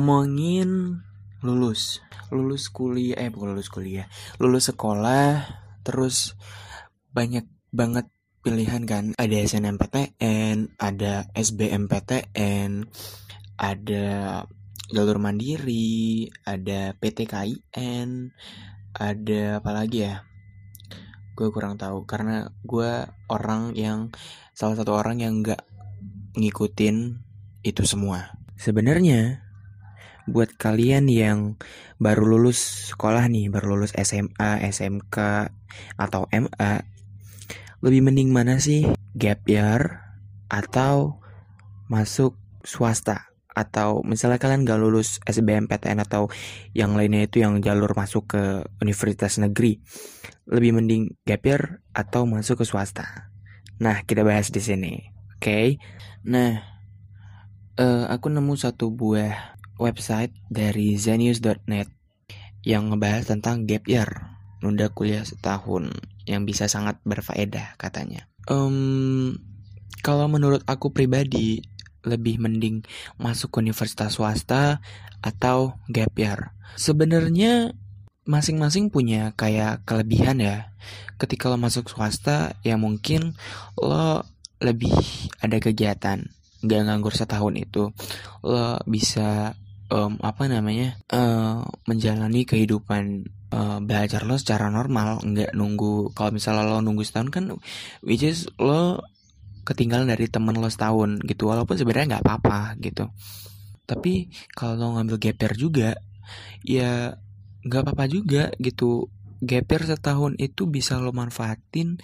ngomongin lulus. Lulus kuliah eh bukan lulus kuliah. Lulus sekolah terus banyak banget pilihan kan. Ada SNMPTN ada SBMPTN ada jalur mandiri ada PTKIN ada apa lagi ya? Gue kurang tahu karena gue orang yang salah satu orang yang nggak ngikutin itu semua. Sebenarnya buat kalian yang baru lulus sekolah nih, baru lulus SMA, SMK, atau MA, lebih mending mana sih? Gap year atau masuk swasta? Atau misalnya kalian gak lulus SBMPTN atau yang lainnya itu yang jalur masuk ke universitas negeri, lebih mending gap year atau masuk ke swasta? Nah, kita bahas di sini. Oke. Okay? Nah, uh, aku nemu satu buah website dari zenius.net yang ngebahas tentang gap year, nunda kuliah setahun yang bisa sangat berfaedah katanya. Um, kalau menurut aku pribadi lebih mending masuk universitas swasta atau gap year. Sebenarnya masing-masing punya kayak kelebihan ya. Ketika lo masuk swasta ya mungkin lo lebih ada kegiatan nggak nganggur setahun itu lo bisa um, apa namanya uh, menjalani kehidupan uh, belajar lo secara normal nggak nunggu kalau misalnya lo nunggu setahun kan which is lo ketinggalan dari temen lo setahun gitu walaupun sebenarnya nggak apa-apa gitu. Tapi kalau lo ngambil gap juga ya nggak apa-apa juga gitu gap setahun itu bisa lo manfaatin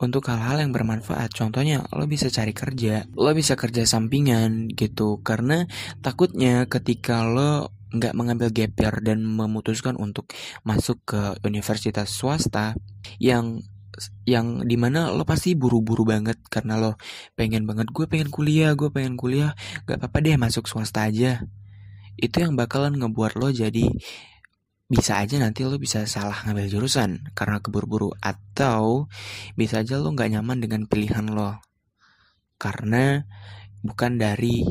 untuk hal-hal yang bermanfaat. Contohnya, lo bisa cari kerja, lo bisa kerja sampingan gitu. Karena takutnya ketika lo nggak mengambil gap dan memutuskan untuk masuk ke universitas swasta yang yang di mana lo pasti buru-buru banget karena lo pengen banget gue pengen kuliah gue pengen kuliah gak apa-apa deh masuk swasta aja itu yang bakalan ngebuat lo jadi bisa aja nanti lo bisa salah ngambil jurusan karena keburu-buru atau bisa aja lo nggak nyaman dengan pilihan lo. Karena bukan dari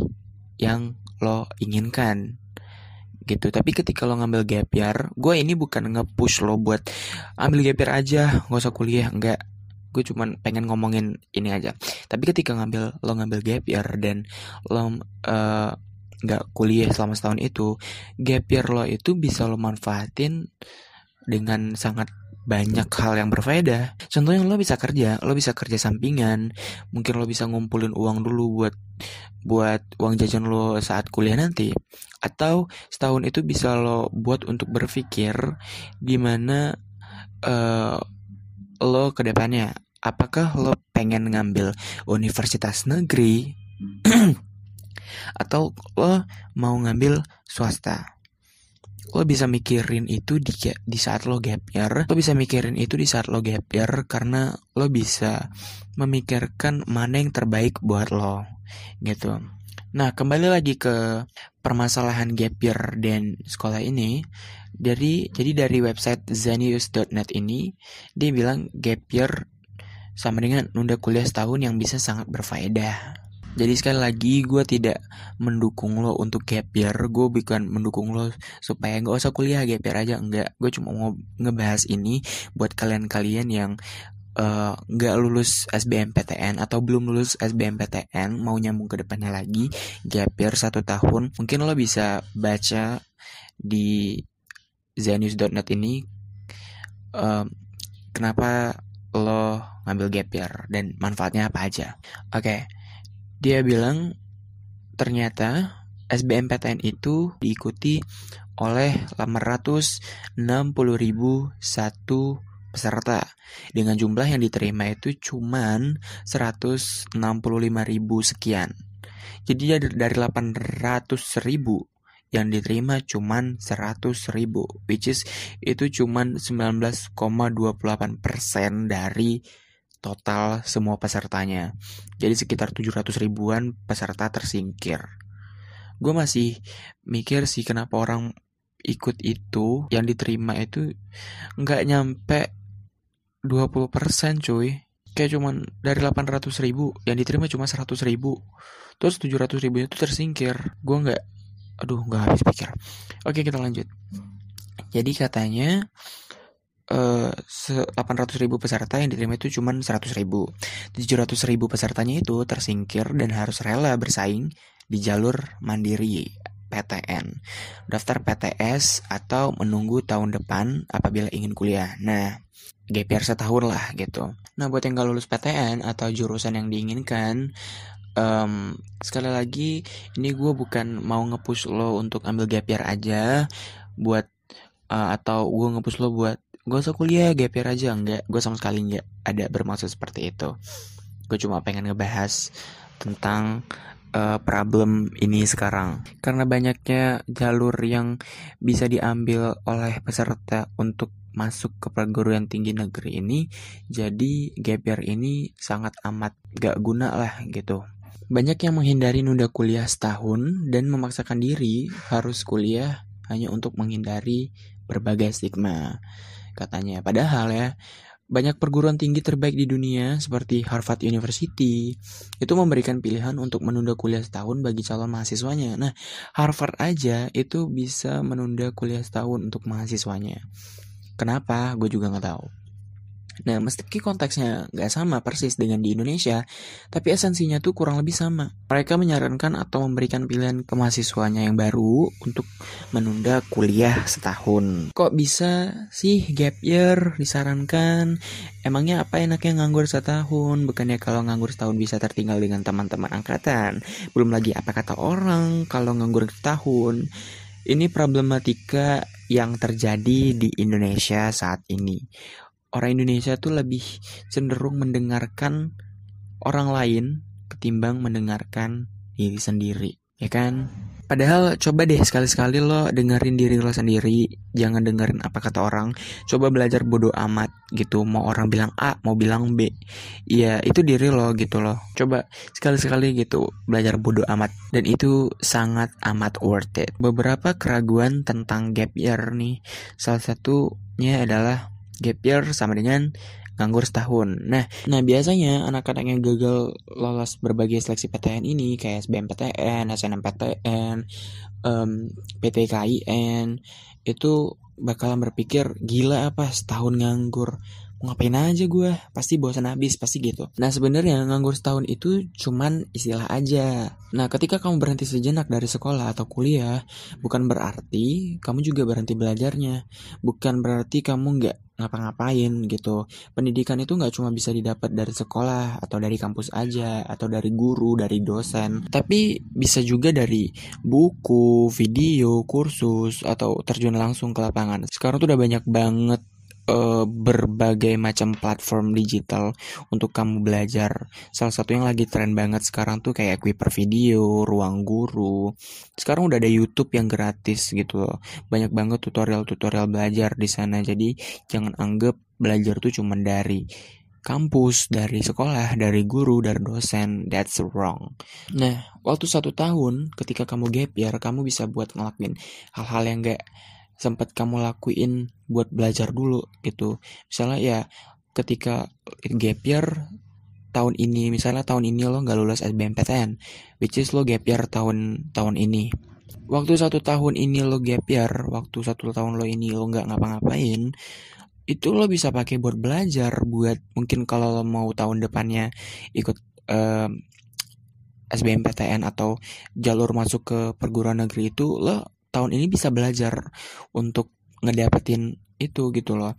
yang lo inginkan. Gitu. Tapi ketika lo ngambil gap year gue ini bukan nge-push lo buat ambil gap year aja nggak usah kuliah nggak. Gue cuman pengen ngomongin ini aja. Tapi ketika ngambil lo ngambil gap year dan lo uh, nggak kuliah selama setahun itu gap year lo itu bisa lo manfaatin dengan sangat banyak hal yang berbeda. Contohnya lo bisa kerja, lo bisa kerja sampingan, mungkin lo bisa ngumpulin uang dulu buat buat uang jajan lo saat kuliah nanti. Atau setahun itu bisa lo buat untuk berpikir gimana uh, lo ke depannya. Apakah lo pengen ngambil universitas negeri atau lo mau ngambil swasta. Lo bisa mikirin itu di di saat lo gap year. Lo bisa mikirin itu di saat lo gap year karena lo bisa memikirkan mana yang terbaik buat lo gitu. Nah kembali lagi ke permasalahan gap year dan sekolah ini. Dari jadi dari website zenius.net ini dia bilang gap year sama dengan nunda kuliah setahun yang bisa sangat berfaedah jadi sekali lagi gue tidak mendukung lo untuk gap year Gue bukan mendukung lo supaya gak usah kuliah gap year aja Enggak, gue cuma mau ngebahas ini buat kalian-kalian yang uh, nggak lulus SBMPTN atau belum lulus SBMPTN mau nyambung ke depannya lagi gap year satu tahun mungkin lo bisa baca di zenius.net ini uh, kenapa lo ngambil gap year dan manfaatnya apa aja oke okay. Dia bilang ternyata SBMPTN itu diikuti oleh 860.001 peserta dengan jumlah yang diterima itu cuman 165.000 sekian. Jadi dari 800.000 yang diterima cuman 100.000 which is itu cuman 19,28% dari total semua pesertanya. Jadi sekitar 700 ribuan peserta tersingkir. Gue masih mikir sih kenapa orang ikut itu yang diterima itu nggak nyampe 20% cuy. Kayak cuman dari 800 ribu yang diterima cuma 100 ribu. Terus 700 ribu itu tersingkir. Gue nggak aduh nggak habis pikir oke kita lanjut jadi katanya eh 800 ribu peserta yang diterima itu cuma 100 ribu. 700 ribu pesertanya itu tersingkir dan harus rela bersaing di jalur mandiri PTN daftar PTS atau menunggu tahun depan apabila ingin kuliah. Nah year setahun lah gitu. Nah buat yang gak lulus PTN atau jurusan yang diinginkan um, sekali lagi ini gue bukan mau ngepush lo untuk ambil gap year aja buat uh, atau gue ngepush lo buat gak usah kuliah year aja. Enggak gue sama sekali nggak ada bermaksud seperti itu. Gue cuma pengen ngebahas tentang uh, problem ini sekarang. Karena banyaknya jalur yang bisa diambil oleh peserta untuk masuk ke perguruan tinggi negeri ini jadi year ini sangat amat gak guna lah gitu. Banyak yang menghindari nunda kuliah setahun dan memaksakan diri harus kuliah hanya untuk menghindari berbagai stigma. Katanya, padahal ya, banyak perguruan tinggi terbaik di dunia seperti Harvard University itu memberikan pilihan untuk menunda kuliah setahun bagi calon mahasiswanya. Nah, Harvard aja itu bisa menunda kuliah setahun untuk mahasiswanya. Kenapa? Gue juga nggak tahu. Nah, meski konteksnya nggak sama persis dengan di Indonesia, tapi esensinya tuh kurang lebih sama. Mereka menyarankan atau memberikan pilihan ke mahasiswanya yang baru untuk menunda kuliah setahun. Kok bisa sih gap year disarankan? Emangnya apa enaknya nganggur setahun? Bukannya kalau nganggur setahun bisa tertinggal dengan teman-teman angkatan? Belum lagi apa kata orang kalau nganggur setahun? Ini problematika yang terjadi di Indonesia saat ini orang Indonesia tuh lebih cenderung mendengarkan orang lain ketimbang mendengarkan diri sendiri, ya kan? Padahal coba deh sekali-sekali lo dengerin diri lo sendiri, jangan dengerin apa kata orang. Coba belajar bodoh amat gitu, mau orang bilang A, mau bilang B. Iya, itu diri lo gitu loh. Coba sekali-sekali gitu belajar bodoh amat dan itu sangat amat worth it. Beberapa keraguan tentang gap year nih. Salah satunya adalah gap year sama dengan nganggur setahun. Nah, nah biasanya anak-anak yang gagal lolos berbagai seleksi PTN ini kayak SBMPTN, SNMPTN, um, PTKIN itu bakalan berpikir gila apa setahun nganggur ngapain aja gue pasti bosan habis pasti gitu. Nah sebenarnya nganggur setahun itu cuman istilah aja. Nah ketika kamu berhenti sejenak dari sekolah atau kuliah bukan berarti kamu juga berhenti belajarnya. Bukan berarti kamu nggak ngapa-ngapain gitu. Pendidikan itu nggak cuma bisa didapat dari sekolah atau dari kampus aja atau dari guru, dari dosen, tapi bisa juga dari buku, video, kursus atau terjun langsung ke lapangan. Sekarang tuh udah banyak banget uh, berbagai macam platform digital untuk kamu belajar. Salah satu yang lagi tren banget sekarang tuh kayak Quiper Video, Ruang Guru. Sekarang udah ada YouTube yang gratis gitu loh. Banyak banget tutorial-tutorial belajar di sana. Jadi jangan anggap belajar tuh cuma dari kampus, dari sekolah, dari guru, dari dosen. That's wrong. Nah, waktu satu tahun ketika kamu gap year, kamu bisa buat ngelakuin hal-hal yang gak sempat kamu lakuin buat belajar dulu gitu. Misalnya ya ketika gap year tahun ini misalnya tahun ini lo nggak lulus SBMPTN which is lo gap year tahun tahun ini. Waktu satu tahun ini lo gap year waktu satu tahun lo ini lo nggak ngapa-ngapain itu lo bisa pakai buat belajar buat mungkin kalau lo mau tahun depannya ikut um, SBMPTN atau jalur masuk ke perguruan negeri itu lo tahun ini bisa belajar untuk ngedapetin itu gitu loh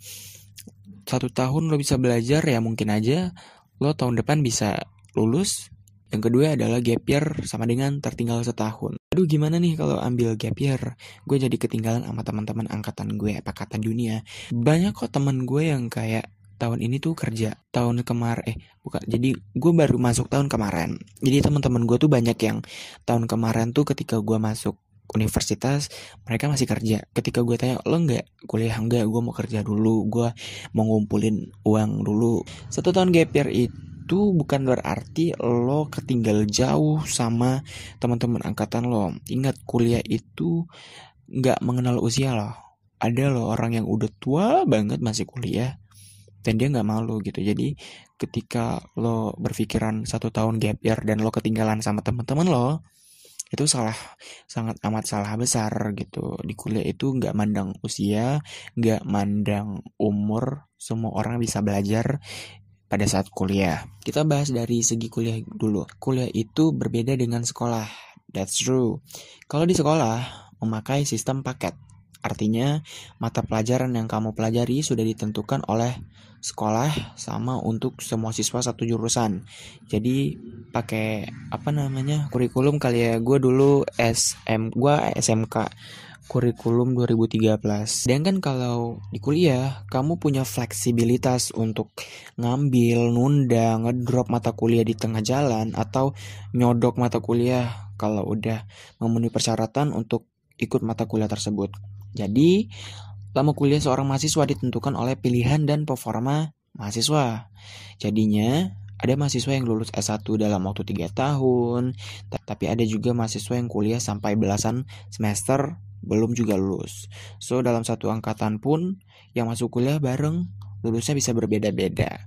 satu tahun lo bisa belajar ya mungkin aja lo tahun depan bisa lulus yang kedua adalah gap year sama dengan tertinggal setahun. Aduh gimana nih kalau ambil gap year? Gue jadi ketinggalan sama teman-teman angkatan gue apa kata dunia. Banyak kok teman gue yang kayak tahun ini tuh kerja tahun kemarin eh bukan jadi gue baru masuk tahun kemarin jadi teman-teman gue tuh banyak yang tahun kemarin tuh ketika gue masuk universitas mereka masih kerja. Ketika gue tanya lo nggak kuliah? Nggak gue mau kerja dulu. Gue mau ngumpulin uang dulu. Satu tahun gap year itu bukan berarti lo ketinggal jauh sama teman-teman angkatan lo. Ingat kuliah itu nggak mengenal usia lo. Ada lo orang yang udah tua banget masih kuliah dan dia nggak malu gitu. Jadi ketika lo berpikiran satu tahun gap year dan lo ketinggalan sama teman-teman lo itu salah sangat amat salah besar gitu. Di kuliah itu nggak mandang usia nggak mandang umur semua orang bisa belajar pada saat kuliah. Kita bahas dari segi kuliah dulu. Kuliah itu berbeda dengan sekolah. That's true. Kalau di sekolah memakai sistem paket Artinya, mata pelajaran yang kamu pelajari sudah ditentukan oleh sekolah sama untuk semua siswa satu jurusan. Jadi pakai apa namanya kurikulum kali ya. Gue dulu SM, gue SMK kurikulum 2013. Dan kan kalau di kuliah, kamu punya fleksibilitas untuk ngambil, nunda, ngedrop mata kuliah di tengah jalan atau nyodok mata kuliah kalau udah memenuhi persyaratan untuk ikut mata kuliah tersebut. Jadi, lama kuliah seorang mahasiswa ditentukan oleh pilihan dan performa mahasiswa. Jadinya, ada mahasiswa yang lulus S1 dalam waktu 3 tahun, tapi ada juga mahasiswa yang kuliah sampai belasan semester belum juga lulus. So, dalam satu angkatan pun yang masuk kuliah bareng lulusnya bisa berbeda-beda.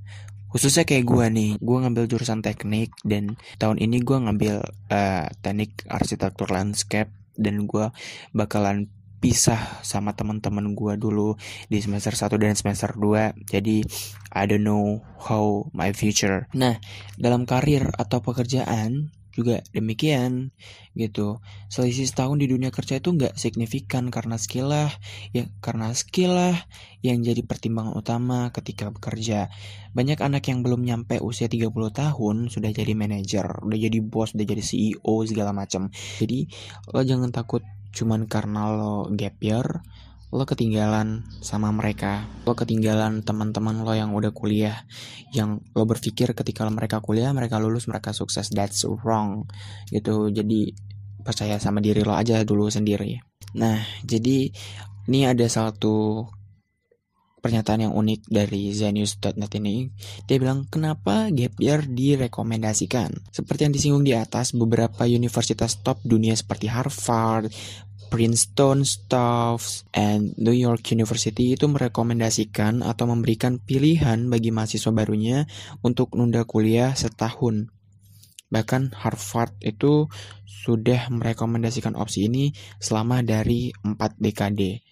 Khususnya kayak gue nih, gue ngambil jurusan teknik dan tahun ini gue ngambil uh, teknik arsitektur landscape dan gue bakalan pisah sama teman-teman gue dulu di semester 1 dan semester 2 jadi I don't know how my future. Nah dalam karir atau pekerjaan juga demikian gitu. Selisih setahun di dunia kerja itu nggak signifikan karena skill lah ya karena skill lah yang jadi pertimbangan utama ketika bekerja. Banyak anak yang belum nyampe usia 30 tahun sudah jadi manajer udah jadi bos udah jadi CEO segala macam. Jadi lo jangan takut cuman karena lo gap year lo ketinggalan sama mereka lo ketinggalan teman-teman lo yang udah kuliah yang lo berpikir ketika mereka kuliah mereka lulus mereka sukses. That's wrong gitu. Jadi percaya sama diri lo aja dulu sendiri. Nah jadi ini ada satu pernyataan yang unik dari Zenius.net ini. Dia bilang kenapa gap year direkomendasikan? Seperti yang disinggung di atas beberapa universitas top dunia seperti Harvard Princeton, Tufts, and New York University itu merekomendasikan atau memberikan pilihan bagi mahasiswa barunya untuk nunda kuliah setahun. Bahkan Harvard itu sudah merekomendasikan opsi ini selama dari 4 dekade.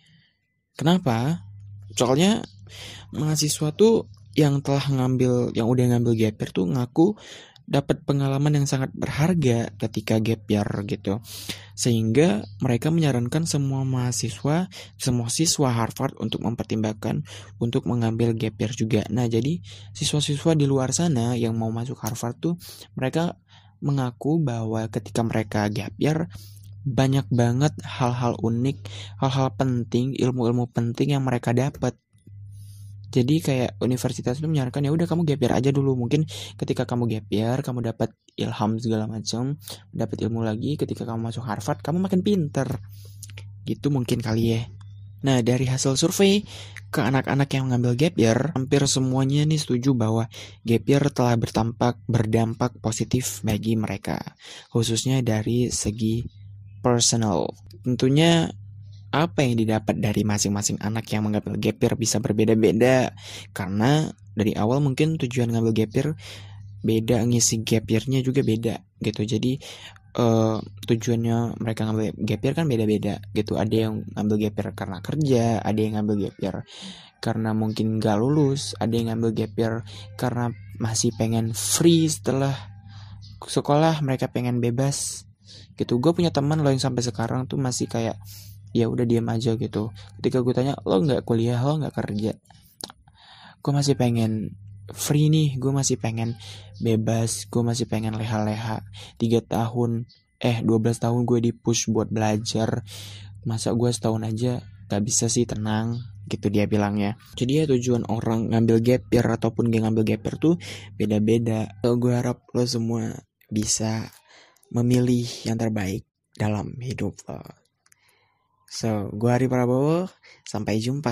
Kenapa? Soalnya mahasiswa tuh yang telah ngambil yang udah ngambil year tuh ngaku dapat pengalaman yang sangat berharga ketika gap year gitu. Sehingga mereka menyarankan semua mahasiswa, semua siswa Harvard untuk mempertimbangkan untuk mengambil gap year juga. Nah, jadi siswa-siswa di luar sana yang mau masuk Harvard tuh mereka mengaku bahwa ketika mereka gap year banyak banget hal-hal unik, hal-hal penting, ilmu-ilmu penting yang mereka dapat jadi kayak universitas itu menyarankan ya udah kamu gap year aja dulu. Mungkin ketika kamu gap year kamu dapat ilham segala macam dapat ilmu lagi ketika kamu masuk Harvard kamu makin pinter. Gitu mungkin kali ya. Nah, dari hasil survei ke anak-anak yang mengambil gap year, hampir semuanya nih setuju bahwa gap year telah bertampak berdampak positif bagi mereka, khususnya dari segi personal. Tentunya apa yang didapat dari masing-masing anak yang mengambil gap year bisa berbeda-beda? Karena dari awal mungkin tujuan ngambil gap year beda ngisi gap year-nya juga beda gitu. Jadi uh, tujuannya mereka ngambil gap year kan beda-beda gitu. Ada yang ngambil gap year karena kerja ada yang ngambil gap year karena mungkin gak lulus ada yang ngambil gap year karena masih pengen free setelah sekolah mereka pengen bebas gitu. Gue punya teman loh yang sampai sekarang tuh masih kayak ya udah diam aja gitu. Ketika gue tanya lo nggak kuliah? Lo nggak kerja? Gue masih pengen free nih gue masih pengen bebas gue masih pengen leha-leha. Tiga tahun eh 12 tahun gue di push buat belajar. Masa gue setahun aja gak bisa sih tenang gitu dia bilangnya. Jadi ya tujuan orang ngambil gap year ataupun gak ngambil gap year tuh beda-beda. So, gue harap lo semua bisa memilih yang terbaik dalam hidup lo So, gue Hari Prabowo, sampai jumpa.